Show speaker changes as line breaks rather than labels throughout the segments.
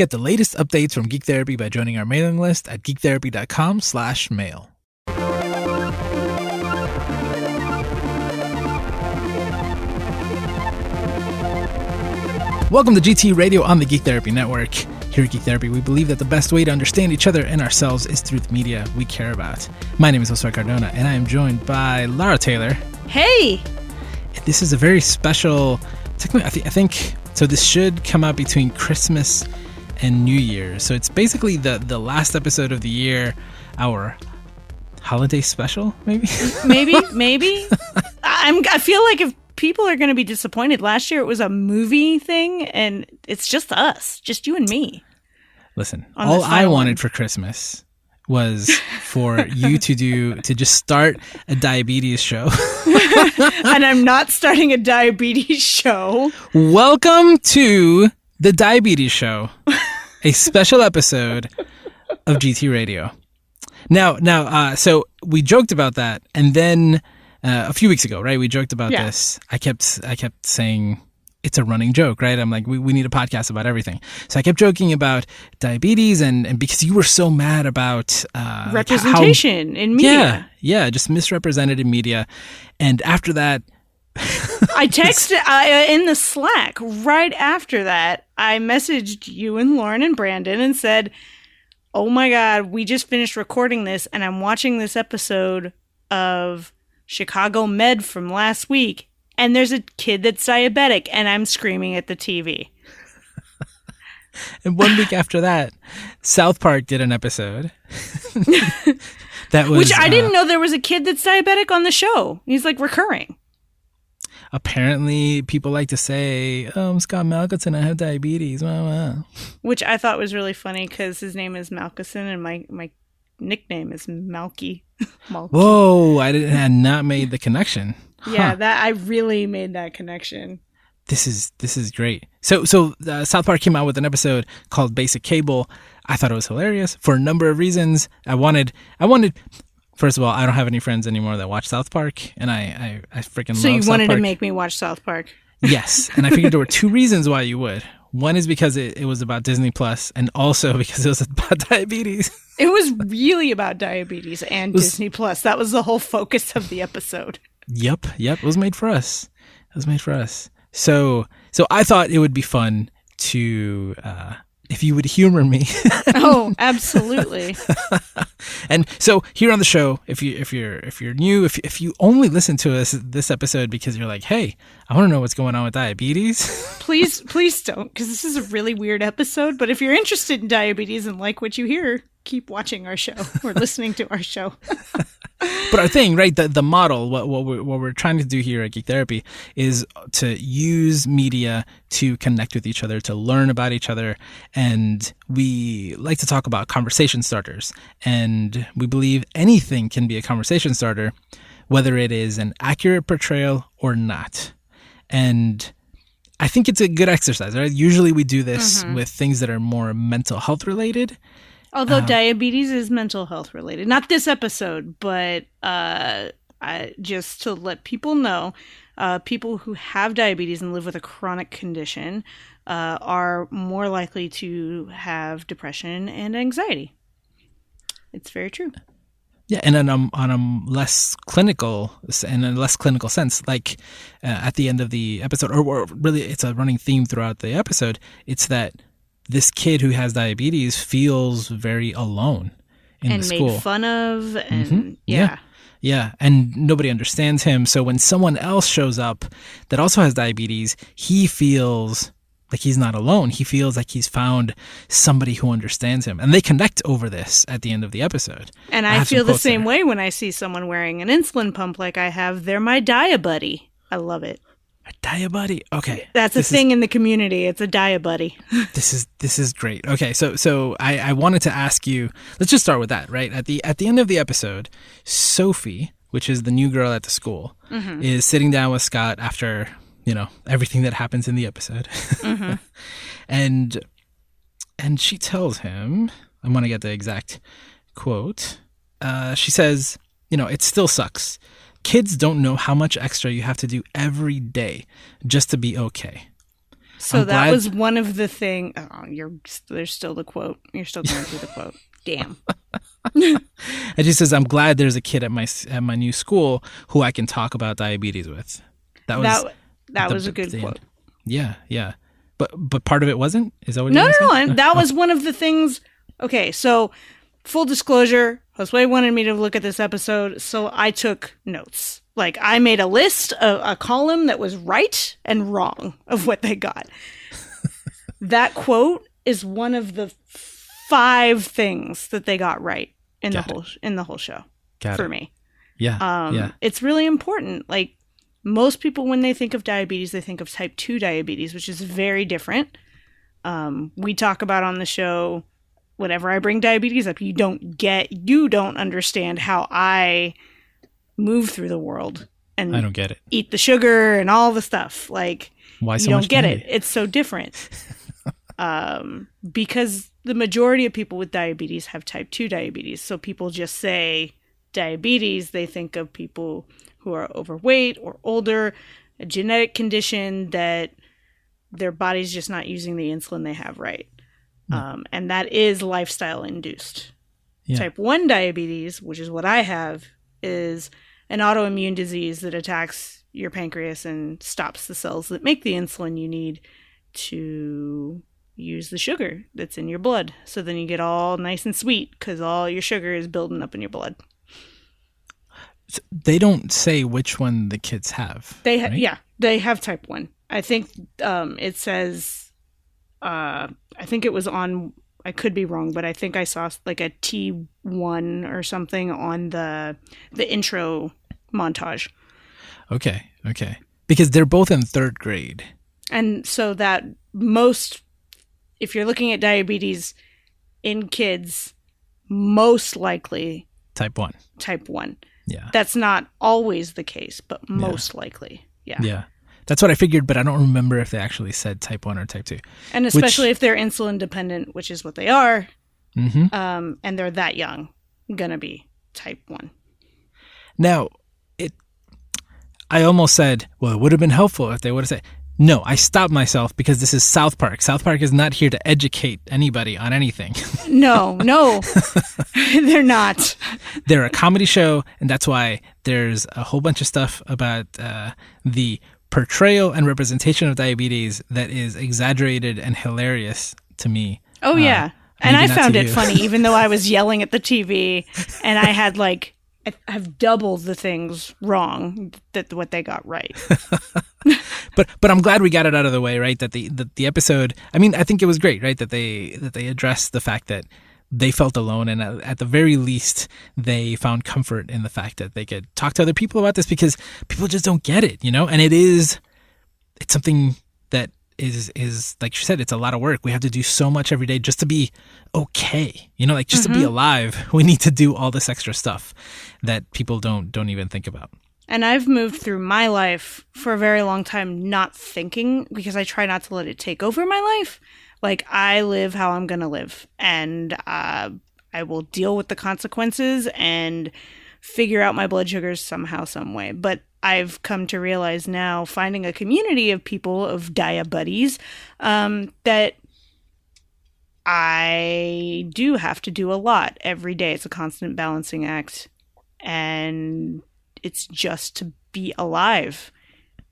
Get the latest updates from Geek Therapy by joining our mailing list at geektherapy.com slash mail. Welcome to GT Radio on the Geek Therapy Network. Here at Geek Therapy, we believe that the best way to understand each other and ourselves is through the media we care about. My name is Josue Cardona, and I am joined by Lara Taylor.
Hey!
This is a very special. Technically, I, th- I think so. This should come out between Christmas and New Year. So it's basically the the last episode of the year, our holiday special, maybe.
maybe, maybe. I'm. I feel like if people are going to be disappointed, last year it was a movie thing, and it's just us, just you and me.
Listen, all I wanted for Christmas was for you to do to just start a diabetes show.
and I'm not starting a diabetes show.
Welcome to the diabetes show, a special episode of GT Radio. Now, now, uh, so we joked about that, and then uh, a few weeks ago, right? We joked about yeah. this. I kept, I kept saying it's a running joke, right? I'm like, we, we need a podcast about everything. So I kept joking about diabetes and, and because you were so mad about
uh, representation like how, in media.
Yeah, yeah, just misrepresented in media. And after that,
I texted uh, in the Slack right after that. I messaged you and Lauren and Brandon and said, Oh my God, we just finished recording this and I'm watching this episode of Chicago Med from last week and there's a kid that's diabetic and I'm screaming at the TV.
and one week after that, South Park did an episode.
that was Which I uh, didn't know there was a kid that's diabetic on the show. He's like recurring.
Apparently, people like to say, "Oh, I'm Scott Malkinson. I have diabetes." Wow, wow.
Which I thought was really funny because his name is Malkinson and my my nickname is Malky.
Malky. Whoa! I didn't had not made the connection.
Yeah, that I really made that connection.
This is this is great. So so uh, South Park came out with an episode called Basic Cable. I thought it was hilarious for a number of reasons. I wanted I wanted First of all, I don't have any friends anymore that watch South Park, and I I, I freaking
so
you
South wanted
Park.
to make me watch South Park.
Yes, and I figured there were two reasons why you would. One is because it, it was about Disney Plus, and also because it was about diabetes.
It was really about diabetes and was, Disney Plus. That was the whole focus of the episode.
Yep, yep. It was made for us. It was made for us. So, so I thought it would be fun to, uh, if you would humor me.
oh, absolutely.
and so here on the show, if you if you're if you're new, if if you only listen to us this episode because you're like, hey, I want to know what's going on with diabetes.
please, please don't, because this is a really weird episode. But if you're interested in diabetes and like what you hear, keep watching our show or listening to our show
but our thing, right? The the model, what what we're, what we're trying to do here at Geek Therapy is to use media to connect with each other, to learn about each other, and we like to talk about conversation starters. And we believe anything can be a conversation starter, whether it is an accurate portrayal or not. And I think it's a good exercise, right? Usually we do this mm-hmm. with things that are more mental health related.
Although uh, diabetes is mental health related, not this episode, but uh, I, just to let people know, uh, people who have diabetes and live with a chronic condition uh, are more likely to have depression and anxiety. It's very true.
Yeah, and on a, on a less clinical, in a less clinical sense, like uh, at the end of the episode, or, or really, it's a running theme throughout the episode. It's that this kid who has diabetes feels very alone in
and
the school.
made fun of, and mm-hmm. yeah.
yeah. Yeah, and nobody understands him. So when someone else shows up that also has diabetes, he feels like he's not alone. He feels like he's found somebody who understands him. And they connect over this at the end of the episode.
And I, I feel the same way when I see someone wearing an insulin pump like I have. They're my dia buddy. I love it.
A dia buddy. Okay,
that's a thing is, in the community. It's a dia buddy.
this is this is great. Okay, so so I, I wanted to ask you. Let's just start with that. Right at the at the end of the episode, Sophie, which is the new girl at the school, mm-hmm. is sitting down with Scott after you know everything that happens in the episode, mm-hmm. and and she tells him. I want to get the exact quote. Uh, she says, "You know, it still sucks." Kids don't know how much extra you have to do every day just to be okay.
So
I'm
that
glad-
was one of the thing. Oh, you're there's still the quote. You're still going through the quote. Damn.
And she says, "I'm glad there's a kid at my at my new school who I can talk about diabetes with." That was
that that
the-
was a good quote.
end. Yeah, yeah. But but part of it wasn't. Is that what?
No, no, no. And that oh. was one of the things. Okay, so full disclosure, Josue wanted me to look at this episode, so I took notes. Like I made a list, a, a column that was right and wrong of what they got. that quote is one of the five things that they got right in
Got
the whole in the whole show
Got
for
it.
me.
Yeah,
Um,
yeah.
It's really important. Like most people, when they think of diabetes, they think of type 2 diabetes, which is very different. Um, we talk about on the show whenever I bring diabetes up, you don't get, you don't understand how I move through the world and
I don't get it.
eat the sugar and all the stuff. Like,
Why so
you don't get
candy?
it. It's so different. um, because the majority of people with diabetes have type 2 diabetes. So people just say diabetes, they think of people who are overweight or older, a genetic condition that their body's just not using the insulin they have right. Um, and that is lifestyle induced.
Yeah.
Type 1 diabetes, which is what I have, is an autoimmune disease that attacks your pancreas and stops the cells that make the insulin you need to use the sugar that's in your blood. So then you get all nice and sweet because all your sugar is building up in your blood.
They don't say which one the kids have.
They ha-
right?
yeah, they have type 1. I think um it says uh I think it was on I could be wrong, but I think I saw like a T1 or something on the the intro montage.
Okay, okay. Because they're both in third grade.
And so that most, if you're looking at diabetes in kids, most likely
Type one.
type 1.
Yeah.
That's not always the case, but most likely. Yeah.
Yeah. That's what I figured, but I don't remember if they actually said type one or type two.
And especially if they're insulin dependent, which is what they are,
Mm-hmm.
um, and they're that young, gonna be type 1.
Now, it. I almost said, well, it would have been helpful if they would have said. No, I stopped myself because this is South Park. South Park is not here to educate anybody on anything.
No, no, they're not.
They're a comedy show, and that's why there's a whole bunch of stuff about uh, the portrayal and representation of diabetes that is exaggerated and hilarious to me.
Oh, uh, yeah. And I found it
you.
funny, even though I was yelling at the TV and I had like, I have doubled the things wrong that what they got right.
but but I'm glad we got it out of the way, right? That the, the the episode. I mean, I think it was great, right? That they that they addressed the fact that they felt alone, and at, at the very least, they found comfort in the fact that they could talk to other people about this because people just don't get it, you know. And it is, it's something that is is like you said, it's a lot of work. We have to do so much every day just to be okay, you know, like just to be mm-hmm. alive. We need to do all this extra stuff that people don't don't even think about.
And I've moved through my life for a very long time not thinking because I try not to let it take over my life. Like I live how I'm going to live and uh, I will deal with the consequences and figure out my blood sugars somehow, some way. But I've come to realize now, finding a community of people, of dia buddies, um, that I do have to do a lot every day. It's a constant balancing act. And it's just to be alive.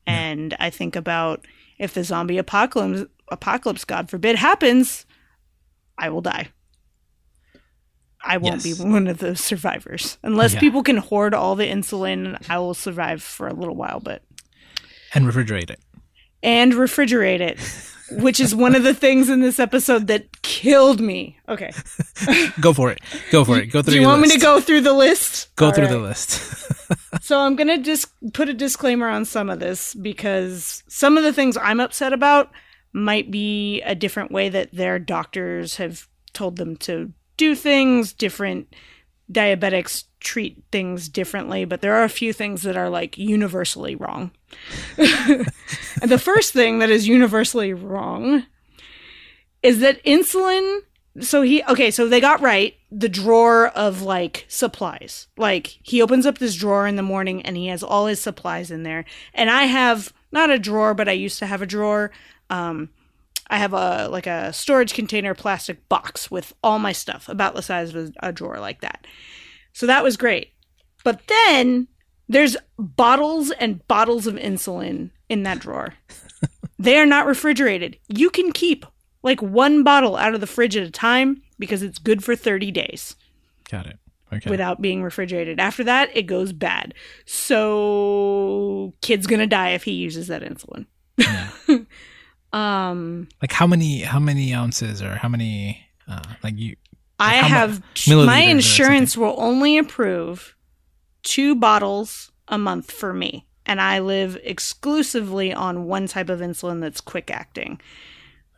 And I think about if the zombie apocalypse, apocalypse, God forbid, happens, I will die. I won't
Yes.
be one of the survivors. Unless
Yeah.
people can hoard all the insulin, I will survive for a little while, but
And refrigerate it.
and refrigerate it, which is one of the things in this episode that killed me. Okay.
Go for it. Go for it. Go through
Do you want me to go through the list?
Go
All
through
right.
the list.
So I'm gonna just put a disclaimer on some of this because some of the things I'm upset about might be a different way that their doctors have told them to do things. Different diabetics treat things differently, but there are a few things that are like universally wrong. and the first thing that is universally wrong is that insulin so he okay so they got right the drawer of like supplies like he opens up this drawer in the morning and he has all his supplies in there and i have not a drawer but i used to have a drawer um I have a like a storage container plastic box with all my stuff about the size of a drawer like that. So that was great. But then there's bottles and bottles of insulin in that drawer. they are not refrigerated. You can keep like one bottle out of the fridge at a time because it's good for 30 days.
Got it. Okay.
Without being refrigerated. After that, it goes bad. So, kid's going to die if he uses that insulin. Yeah. um
like how many how many ounces or how many uh like you
I have my insurance will only approve two bottles a month for me and I live exclusively on one type of insulin that's quick acting.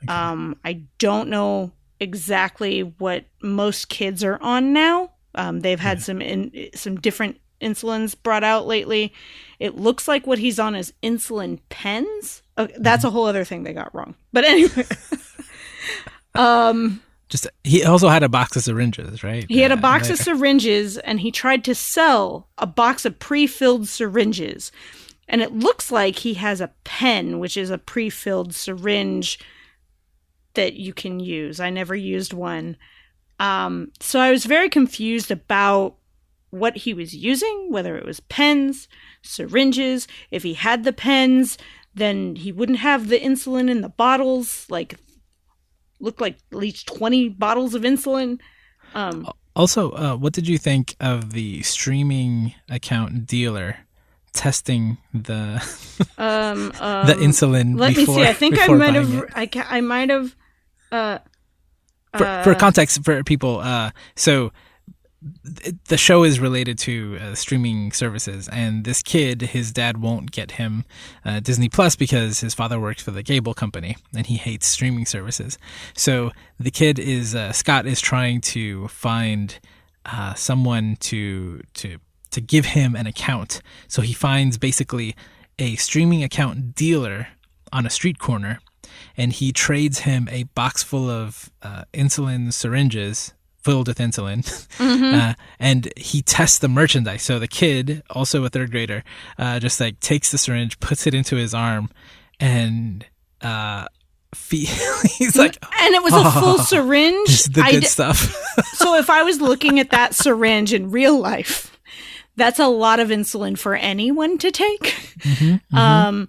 Okay. Um, I don't know exactly what most kids are on now. Um, they've had yeah. some in, some different insulins brought out lately. It looks like what he's on is insulin pens. Okay, that's mm-hmm. a whole other thing they got wrong. But anyway, um,
just he also had a box of syringes, right?
He had a box of syringes, and he tried to sell a box of pre-filled syringes. And it looks like he has a pen, which is a pre-filled syringe that you can use. I never used one. Um, so I was very confused about what he was using, whether it was pens, syringes. If he had the pens, then he wouldn't have the insulin in the bottles. Like, looked like at least 20 bottles of insulin. Um,
also, uh, what did you think of the streaming account dealer testing the um, um, the insulin?
Let
before,
me see. I think I might have. I, I might have uh,
for, uh, for context for people, uh, so the show is related to uh, streaming services and this kid his dad won't get him uh, disney plus because his father works for the cable company and he hates streaming services. So the kid is uh, scott is trying to find uh, someone to to to give him an account. So he finds basically a streaming account dealer on a street corner and he trades him a box full of uh, insulin syringes filled with insulin, mm-hmm. uh, and he tests the merchandise. So the kid, also a third grader, uh, just like takes the syringe, puts it into his arm, and uh, he's like,
and it was a full syringe.
The good d- stuff.
so if I was looking at that syringe in real life, that's a lot of insulin for anyone to take. Mm-hmm, mm-hmm. Um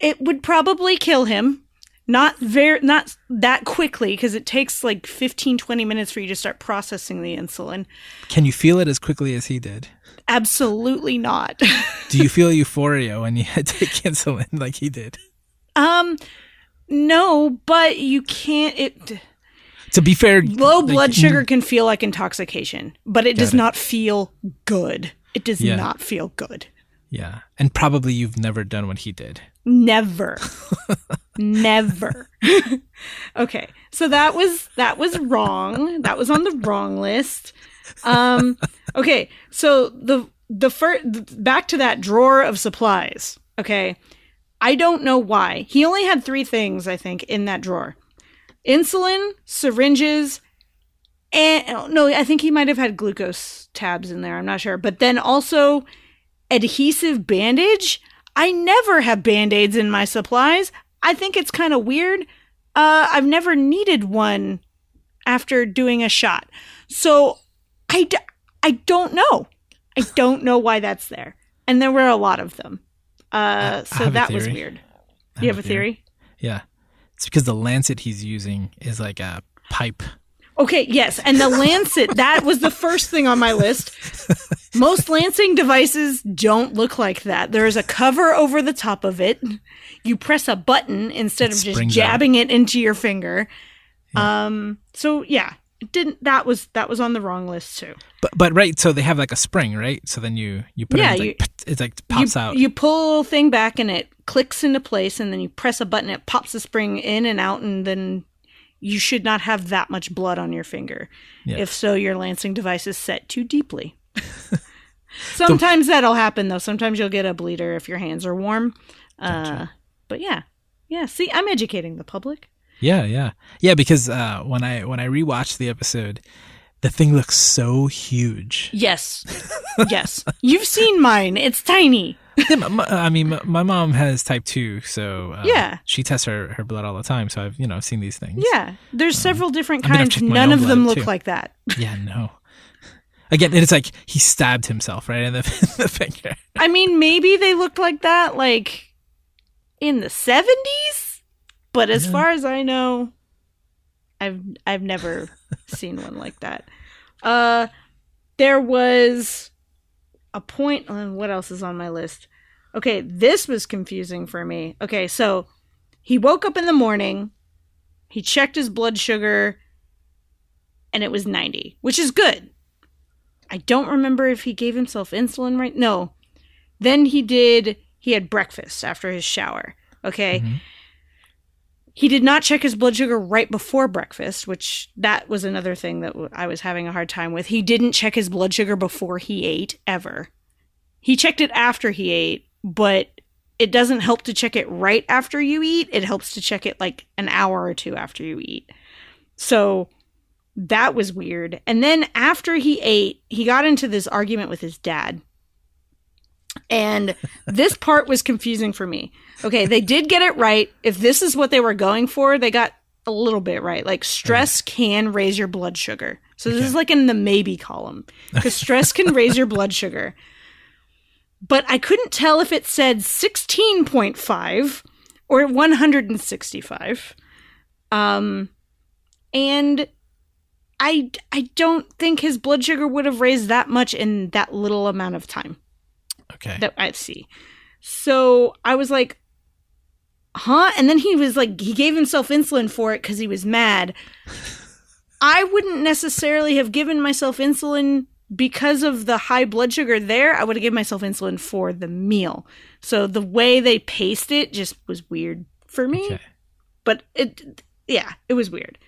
it would probably kill him. Not very not that quickly because it takes like 15 20 minutes for you to start processing the insulin.
Can you feel it as quickly as he did?
Absolutely not.
Do you feel euphoria when you take insulin like he did?
Um no, but you can't it
to be fair,
low blood sugar can feel like intoxication, but it does it. not feel good. It does yeah. not feel good.
Yeah. And probably you've never done what he did.
Never. Never. okay. So that was that was wrong. That was on the wrong list. Um okay. So the the first back to that drawer of supplies. Okay. I don't know why. He only had 3 things I think in that drawer. Insulin, syringes, and no, I think he might have had glucose tabs in there. I'm not sure. But then also adhesive bandage. I never have band aids in my supplies. I think it's kind of weird. Uh, I've never needed one after doing a shot. So I, d- I don't know. I don't know why that's there. And there were a lot of them. Uh, so that was weird. You have, have a theory? theory?
Yeah. It's because the lancet he's using is like a pipe
Okay, yes. And the Lancet, that was the first thing on my list. Most lancing devices don't look like that. There is a cover over the top of it. You press a button instead of just jabbing out. it into your finger. Yeah. Um so yeah, it didn't that was that was on the wrong list too.
But but right, so they have like a spring, right? So then you you put yeah, it, you, like, it like pops
you,
out.
You pull a little thing back and it clicks into place and then you press a button, it pops the spring in and out and then you should not have that much blood on your finger. Yeah. If so, your lancing device is set too deeply. Sometimes the, that'll happen though. Sometimes you'll get a bleeder if your hands are warm. Gotcha. Uh, but yeah, yeah. See, I'm educating the public.
Yeah, yeah, yeah. Because uh, when I when I rewatched the episode, the thing looks so huge.
Yes, yes. You've seen mine. It's tiny.
My- I mean, my, my mom has type two, so uh,
Yeah.
she tests her, her blood all the time. So I've you know seen these things.
Yeah, there's several different
I mean,
kinds. None of them look
too.
like that.
Yeah, no. Again, it's like he stabbed himself right in the, the finger.
I mean, maybe they looked like that like in the 70s, but as
Yeah.
far as I know, I've I've never seen one like that. Uh there was a point uh, what else is on my list? Okay, this was confusing for me. Okay, so he woke up in the morning, he checked his blood sugar and it was 90, which is good. I don't remember if he gave himself insulin right. No. Then he did he had breakfast after his shower. Okay.
Mhm.
He did not check his blood sugar right before breakfast, which that was another thing that I was having a hard time with. He didn't check his blood sugar before he ate ever. He checked it after he ate, but it doesn't help to check it right after you eat. It helps to check it like an hour or two after you eat. So that was weird. And then after he ate, he got into this argument with his dad. And this part was confusing for me. Okay, they did get it right. If this is what they were going for, they got a little bit right. Like stress can raise your blood sugar. So this
Okay.
is like in the maybe column because stress can raise your blood sugar. But I couldn't tell if it said 16.5 or 165. Um and I I don't think his blood sugar would have raised that much in that little amount of time
Okay.
that I see. So I was like, huh? And then he was like, he gave himself insulin for it because he was mad. I wouldn't necessarily have given myself insulin because of the high blood sugar there. I would have given myself insulin for the meal. So the way they paced it just was weird for me.
okay.
But it, yeah, it was weird.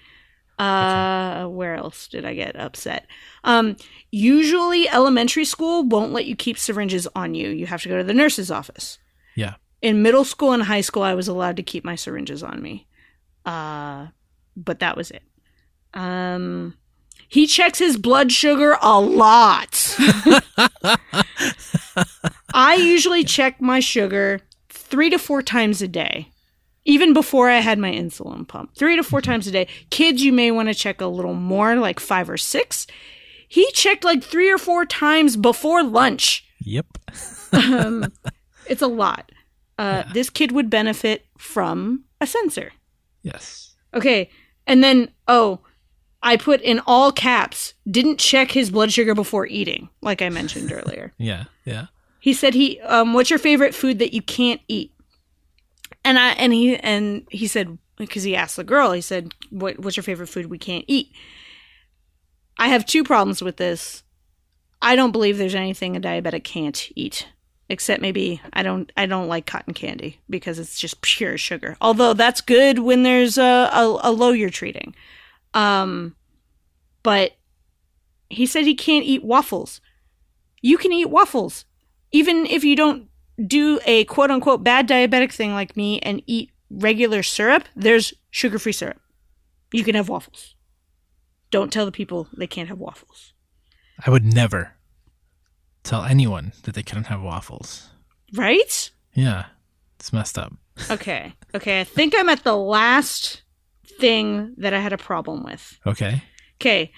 Uh, where else did I get upset? Um, usually elementary school won't let you keep syringes on you. You have to go to the nurse's office.
Yeah.
In middle school and high school, I was allowed to keep my syringes on me. Uh, but that was it. Um, he checks his blood sugar a lot. I usually check my sugar three to four times a day, even before I had my insulin pump. Three to four times a day. Kids, you may want to check a little more, like five or six. He checked like three or four times before lunch.
Yep.
Um, it's a lot. Uh, This kid would benefit from a sensor.
Yes.
Okay. And then, oh, I put in all caps, didn't check his blood sugar before eating, like I mentioned earlier.
Yeah. Yeah.
He said he um what's your favorite food that you can't eat? And I and he and he said because he asked the girl, he said, "What what's your favorite food we can't eat?" I have two problems with this. I don't believe there's anything a diabetic can't eat. Except maybe I don't I don't like cotton candy because it's just pure sugar. Although that's good when there's a, a, a low you're treating. Um but he said he can't eat waffles. You can eat waffles even if you don't do a quote unquote bad diabetic thing like me and eat regular syrup, there's sugar free syrup. You can have waffles. Don't tell the people they can't have waffles.
I would never tell anyone that they couldn't have waffles.
Right?
Yeah. It's messed up.
Okay. Okay. I think I'm at the last thing that I had a problem with.
Okay.
Okay.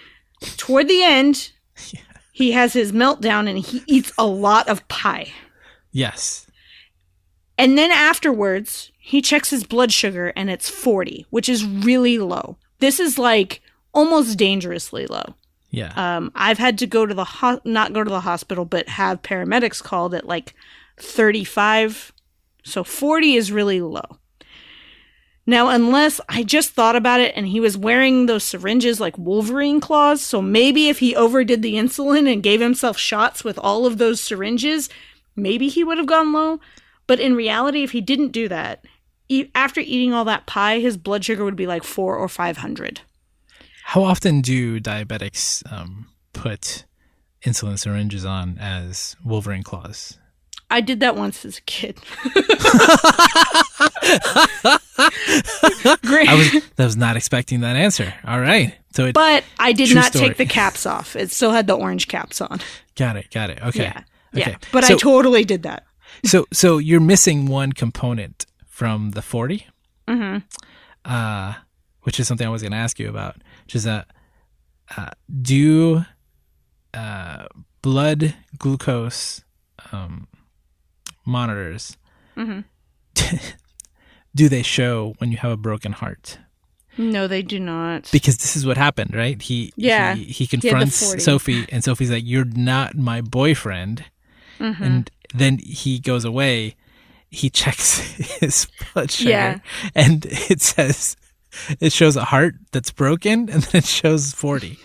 Toward the end, he has his meltdown and he eats a lot of pie.
Yes.
And then afterwards, he checks his blood sugar and it's 40, which is really low. This is like almost dangerously low.
Yeah.
Um, I've had to go to the ho- not go to the hospital, but have paramedics called at like 35. So 40 is really low. Now, unless I just thought about it and he was wearing those syringes like Wolverine claws, so maybe if he overdid the insulin and gave himself shots with all of those syringes, maybe he would have gone low. But in reality, if he didn't do that, e- after eating all that pie, his blood sugar would be like four or 500.
How often do diabetics um, put insulin syringes on as Wolverine claws?
I did that once as a kid. Great.
I was I was not expecting that answer. All right. So it
but I did not
story.
take the caps off. It still had the orange caps on.
got it. Got it. Okay.
Yeah.
Okay.
Yeah. But I totally did that.
So so you're missing one component from the 40,
hmm
uh, which is something I was going to ask you about, which is that uh, do uh, blood glucose um, monitors
hmm
do they show when you have a broken heart?
No, they do not.
Because this is what happened, right? He
Yeah.
he, he confronts
40.
Sophie, and Sophie's like, "You're not my boyfriend,"
Mhm.
and then he goes away. He checks his blood sugar,
Yeah.
and it says it shows a heart that's broken, and then it shows forty.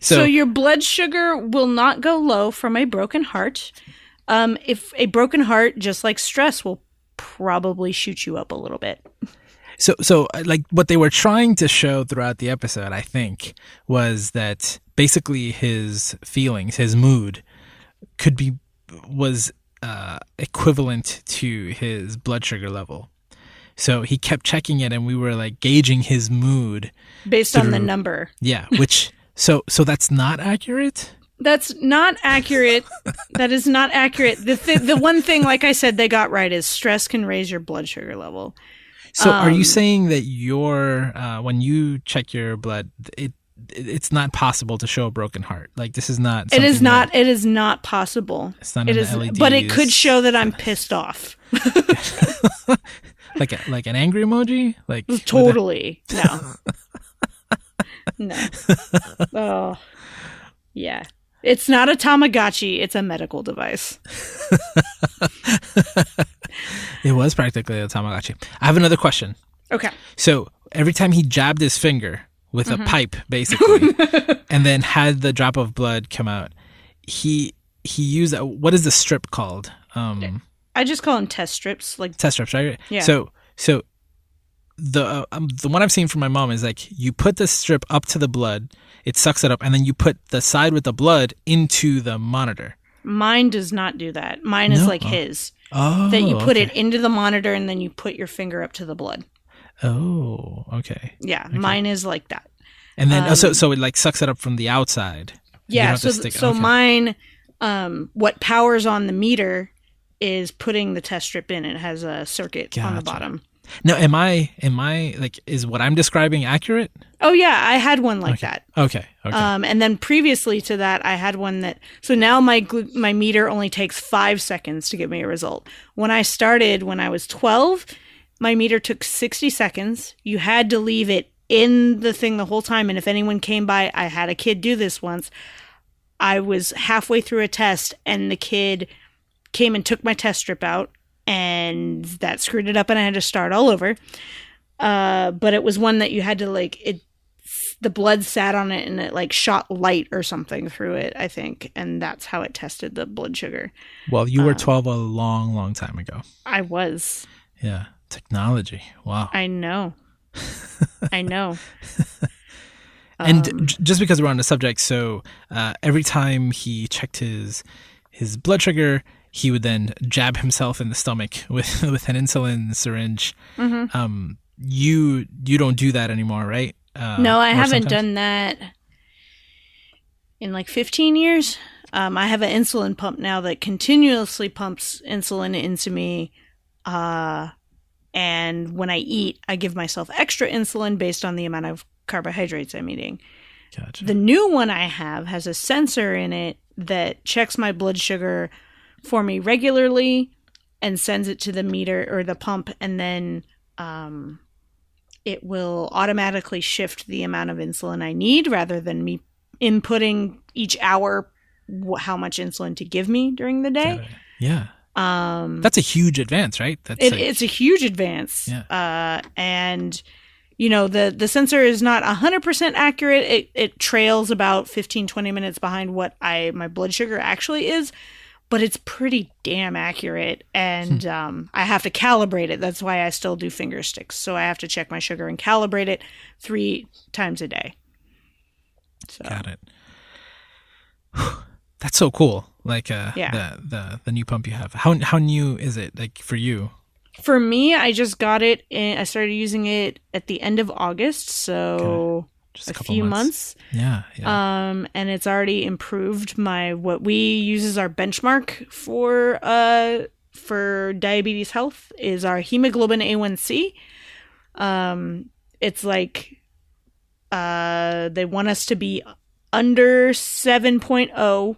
So,
So,
your blood sugar will not go low from a broken heart. Um, if a broken heart, just like stress, will probably shoot you up a little bit.
so so uh, like what they were trying to show throughout the episode, I think, was that basically his feelings, his mood, could be was uh, equivalent to his blood sugar level. So he kept checking it, and we were like gauging his mood.
Based on the number.
Yeah, which so so that's not accurate.
That's not accurate. that is not accurate. The th- the one thing, like I said, they got right is stress can raise your blood sugar level.
So are you
Um,
saying that your uh, when you check your blood, it it's not possible to show a broken heart? Like this is not.
It is not.
that-
It is not possible.
it's not
It is, but it could show that I'm pissed off.
like a, like an angry emoji. Like
Totally. No. no. Oh. Yeah. It's not a Tamagotchi, it's a medical device.
it was practically a Tamagotchi. I have another question.
Okay.
So every time he jabbed his finger with
Mm-hmm.
a pipe, basically, and then had the drop of blood come out, he he used a, what is the strip called? Um,
I just call them test strips. Like,
test strips, right?
Yeah.
So so the uh, um, the one I've seen from my mom is like you put the strip up to the blood, it sucks it up, and then you put the side with the blood into the monitor.
mine does not do that. Mine is
No?
like
Oh.
his.
Oh,
That you put
okay.
it into the monitor and then you put your finger up to the blood.
Oh, okay.
Yeah. Mine is like that.
And then oh, so
Um,
so it like sucks it up from the outside.
Yeah. So, so
okay.
mine, um, what powers on the meter is putting the test strip in. It has a circuit on the bottom.
Now, am I am I like is what I'm describing accurate?
Oh yeah, I had one like that.
Okay, okay.
Um, and then previously to that, I had one that. So now my glu- my meter only takes five seconds to give me a result. When I started, when I was twelve, my meter took sixty seconds. You had to leave it in the thing the whole time. And if anyone came by, I had a kid do this once. I was halfway through a test, and the kid came and took my test strip out, and that screwed it up, and I had to start all over. Uh, but it was one that you had to like it the blood sat on it and it like shot light or something through it, I think. And that's how it tested the blood sugar.
well, you were
um,
12 a long, long time ago.
I was.
Yeah, technology. Wow.
I know. I know.
and
Um,
j- just because we're on the subject, so uh, every time he checked his his blood sugar, he would then jab himself in the stomach with with an insulin syringe.
mhm.
Um, you you don't do that anymore, right? Uh,
no, I haven't
sometimes?
done that in like 15 years. Um, I have an insulin pump now that continuously pumps insulin into me. Uh, and when I eat, I give myself extra insulin based on the amount of carbohydrates I'm eating.
Gotcha.
The new one I have has a sensor in it that checks my blood sugar for me regularly and sends it to the meter or the pump, and then um, it will automatically shift the amount of insulin I need rather than me inputting each hour how much insulin to give me during the day.
Yeah,
Um,
that's a huge advance, right? That's
it, it's a huge advance.
Yeah.
Uh, and you know, the the sensor is not 100% accurate. It it trails about 15 20 minutes behind what I my blood sugar actually is, but it's pretty damn accurate and
Hmm.
um, I have to calibrate it. That's why I still do finger sticks. So I have to check my sugar and calibrate it 3 times a day. So
Got it. That's so cool. Like uh
Yeah.
the, the the new pump you have. How how new is it like for you?
For me, I just got it. In, I started using it at the end of August, so
Just
a,
couple
few months.
Yeah, yeah.
Um, and it's already improved my what we use as our benchmark for uh for diabetes health is our hemoglobin A1C. Um, it's like uh, they want us to be under 7.0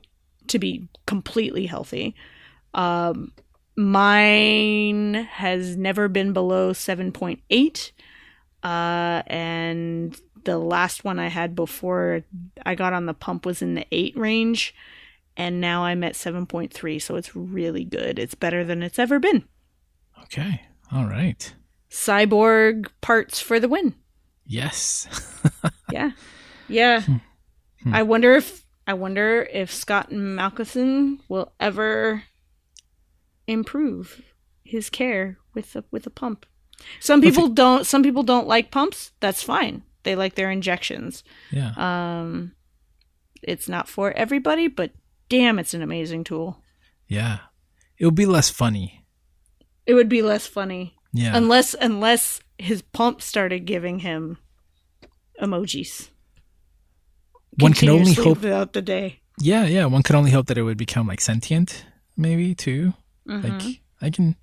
to be completely healthy. Um, mine has never been below 7.8. Uh, and the last one I had before I got on the pump was in the 8 range. And now I'm at 7.3. So it's really good. It's better than it's ever been.
Okay. All right.
Cyborg parts for the win.
Yes.
yeah. Yeah. Hmm. I wonder if I wonder if Scott Malkinson will ever improve his care with the with a pump. Some people don't some people don't like pumps. That's fine. They like their injections.
Yeah.
Um it's not for everybody, but damn it's an amazing tool.
Yeah. It would be less funny.
It would be less funny.
Yeah.
Unless unless his pump started giving him emojis.
One can only hope
throughout the day.
Yeah, yeah. One can only hope that it would become like sentient, maybe too. Mm-hmm. Like I can,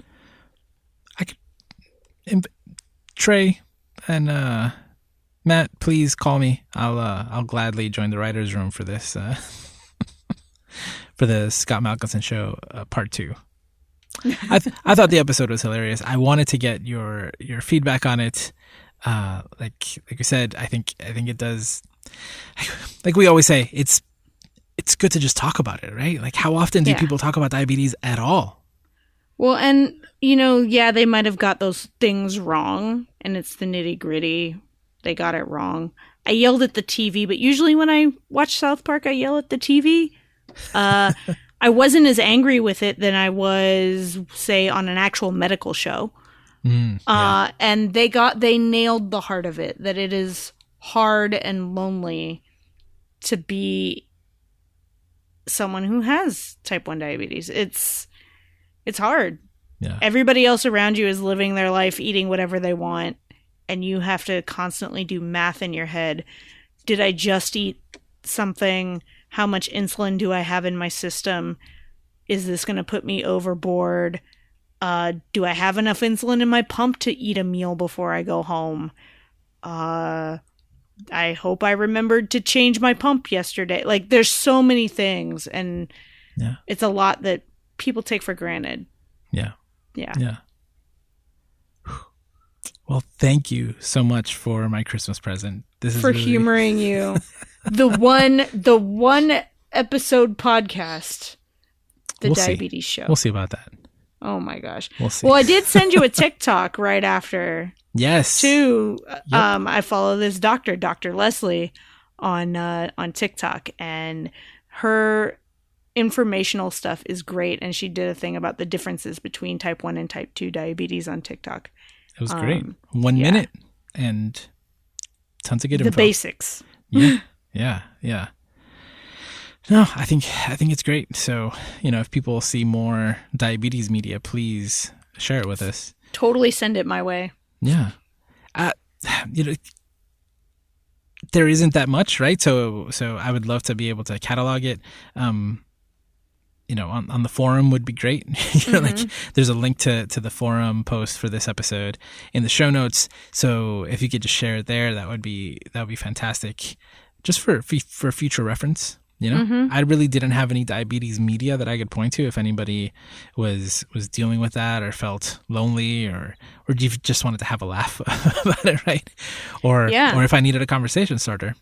I could. Imp- Trey and uh, Matt, please call me. I'll uh, I'll gladly join the writers' room for this uh, for the Scott Malkinson show uh, part two. I th- I thought the episode was hilarious. I wanted to get your your feedback on it. Uh, like like you said, I think I think it does. Like we always say, it's it's good to just talk about it, right? Like how often do yeah. people talk about diabetes at all?
Well, and you know, yeah, they might have got those things wrong, and it's the nitty gritty. They got it wrong. I yelled at the TV, but usually when I watch South Park, I yell at the TV. Uh, I wasn't as angry with it than I was, say, on an actual medical show.
Mm,
yeah. uh, and they got they nailed the heart of it that it is hard and lonely to be someone who has type 1 diabetes. It's it's hard.
Yeah.
Everybody else around you is living their life eating whatever they want and you have to constantly do math in your head. Did I just eat something how much insulin do I have in my system? Is this going to put me overboard? Uh, do I have enough insulin in my pump to eat a meal before I go home? Uh, I hope I remembered to change my pump yesterday. Like, there's so many things, and
yeah.
it's a lot that people take for granted.
Yeah.
Yeah.
Yeah. Well, thank you so much for my Christmas present.
This is for really... humoring you. the one the one episode podcast the we'll diabetes
see.
show
we'll see about that
oh my gosh
we'll
i did send you a tiktok right after
yes
too yep. um i follow this doctor dr leslie on uh on tiktok and her informational stuff is great and she did a thing about the differences between type 1 and type 2 diabetes on tiktok
it was great um, one yeah. minute and tons of good
the
info.
basics
yeah Yeah, yeah. No, I think I think it's great. So, you know, if people see more diabetes media, please share it with us.
Totally send it my way.
Yeah. Uh, you know, there isn't that much, right? So, so I would love to be able to catalog it. Um, you know, on, on the forum would be great. you know, mm-hmm. like there's a link to, to the forum post for this episode in the show notes. So if you could just share it there, that would be, that would be fantastic just for for future reference. You know, mm-hmm. I really didn't have any diabetes media that I could point to if anybody was was dealing with that or felt lonely or or just wanted to have a laugh about it, right? Or
yeah.
or if I needed a conversation starter.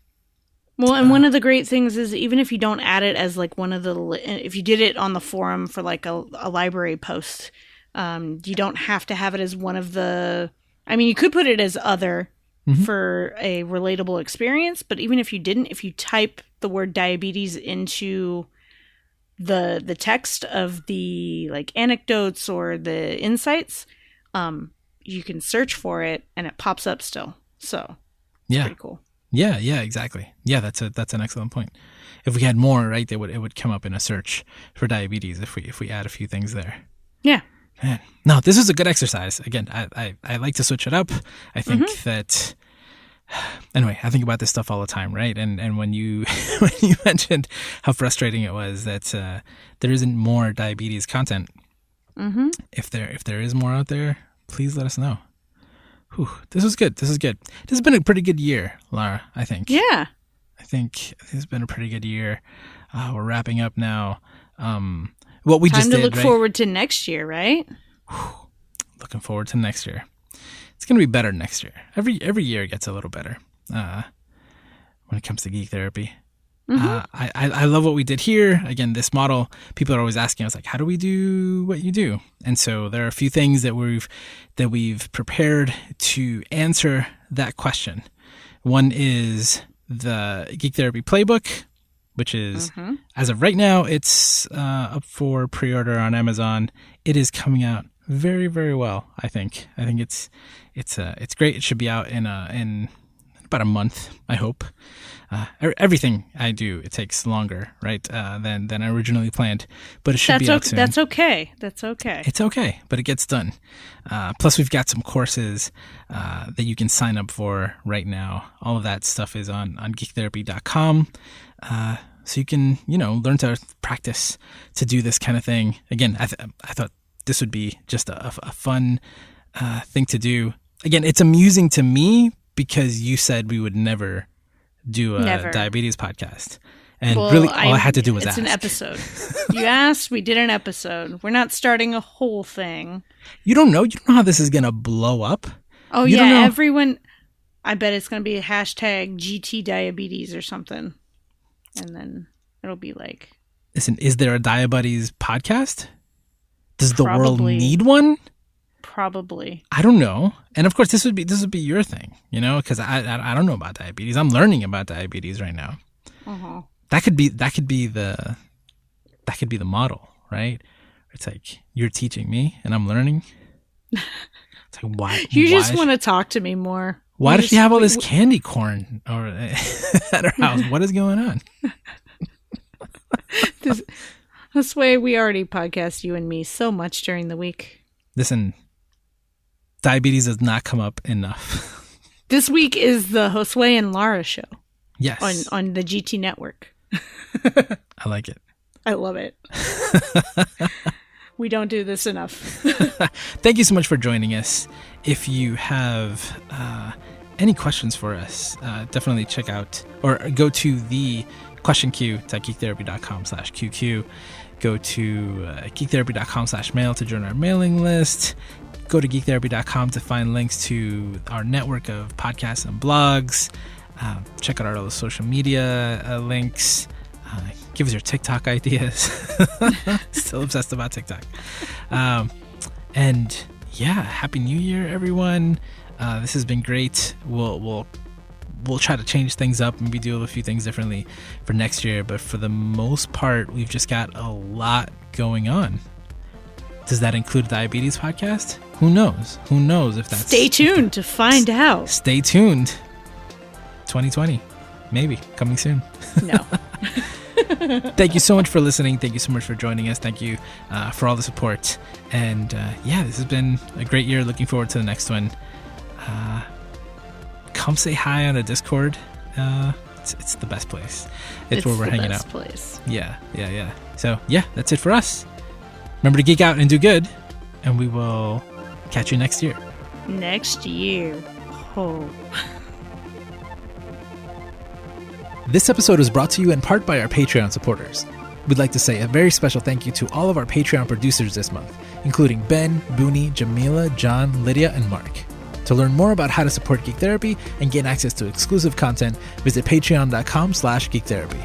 Well, and uh, one of the great things is even if you don't add it as like one of the if you did it on the forum for like a, a library post, um, you don't have to have it as one of the. I mean, you could put it as other mm-hmm. for a relatable experience. But even if you didn't, if you type the word diabetes into the the text of the like anecdotes or the insights, um, you can search for it and it pops up still. So
yeah,
pretty cool.
Yeah, yeah, exactly. Yeah, that's a that's an excellent point. If we had more, right, they would it would come up in a search for diabetes if we if we add a few things there.
Yeah.
Man. No, this is a good exercise. Again, I, I, I like to switch it up. I think mm-hmm. that anyway, I think about this stuff all the time, right? And and when you when you mentioned how frustrating it was that uh, there isn't more diabetes content,
Mm-hmm.
If there if there is more out there, please let us know. Whew, this was good. This is good. This has been a pretty good year, Lara. I think.
Yeah.
I think it's been a pretty good year. Uh, we're wrapping up now. Um, what we
Time
just
to
did,
look
right?
forward to next year, right?
looking forward to next year. It's gonna be better next year. Every every year gets a little better. Uh, when it comes to geek therapy. Uh, I, I I love what we did here. Again, this model, people are always asking us like, how do we do what you do? And so there are a few things that we've that we've prepared to answer that question. One is the Geek Therapy Playbook, which is as of right now, it's uh, up for pre-order on Amazon. It is coming out very very well. I think. I think it's it's uh, it's great. It should be out in uh, in about a month. I hope. Uh, e- everything I do, it takes longer, right, uh, than than I originally planned. But it should
That's
be out
okay.
soon.
That's okay. That's okay.
It's okay, but it gets done. Uh, plus, we've got some courses uh, that you can sign up for right now. All of that stuff is on on geektherapy.com. Uh, so you can, you know, learn to practice to do this kind of thing. Again, I, th- I thought this would be just a, a fun uh, thing to do. Again, it's amusing to me because you said we would never do a
Never.
diabetes podcast. And
Well,
really, all I,
I'm-
had to do was
it's
ask.
an episode. you asked, we did an episode. We're not starting a whole thing.
you don't know. You don't know how this is going to blow up.
Oh
You
yeah, everyone. I bet it's going to be a hashtag GT diabetes or something, and then it'll be like
Listen, is there a diabetes podcast? Does the world need one?
Probably.
I don't know. And of course, this would be this would be your thing, you know, because I, I I don't know about diabetes. I'm learning about diabetes right now.
Uh-huh.
That could be that could be the that could be the model, right? It's like you're teaching me and I'm learning. It's like why
You
why
just want to talk to me more.
why does she have all this candy corn or at her house? What is going on?
This, this way, we already podcast you and me so much during the week.
Listen, diabetes does not come up enough.
This week is the Josué and Lara show
yes,
on on the GT network.
I like it.
I love it. we don't do this enough.
Thank you so much for joining us. If you have uh, any questions for us, uh, definitely check out or go to the question queue at geektherapy.com slash QQ. Go to uh, geektherapy.com slash mail to join our mailing list. Go to geektherapy.com to find links to our network of podcasts and blogs. Um, check out our other social media uh, links. Uh, give us your TikTok ideas. Still obsessed about TikTok. Um, and yeah, happy New Year, everyone. Uh, this has been great. We'll we'll we'll try to change things up, maybe do a few things differently for next year. But for the most part, we've just got a lot going on. Does that include diabetes podcast? Who knows? Who knows if that's
Stay tuned to find out.
Stay tuned. 2020, maybe coming soon.
No.
Thank you so much for listening. Thank you so much for joining us. Thank you uh, for all the support. And uh, yeah, this has been a great year. Looking forward to the next one. Uh, come say hi on the Discord. Uh, it's, it's the best place. It's, where we're
the
hanging
best
out.
place.
Yeah, yeah, yeah. So yeah, that's it for us. Remember to geek out and do good. And we will catch you next year.
Next year. Oh.
This episode is brought to you in part by our Patreon supporters. We'd like to say a very special thank you to all of our Patreon producers this month, including Ben, Booney, Jamila, John, Lydia, and Mark. To learn more about how to support Geek Therapy and gain access to exclusive content, visit patreon.com slash geektherapy.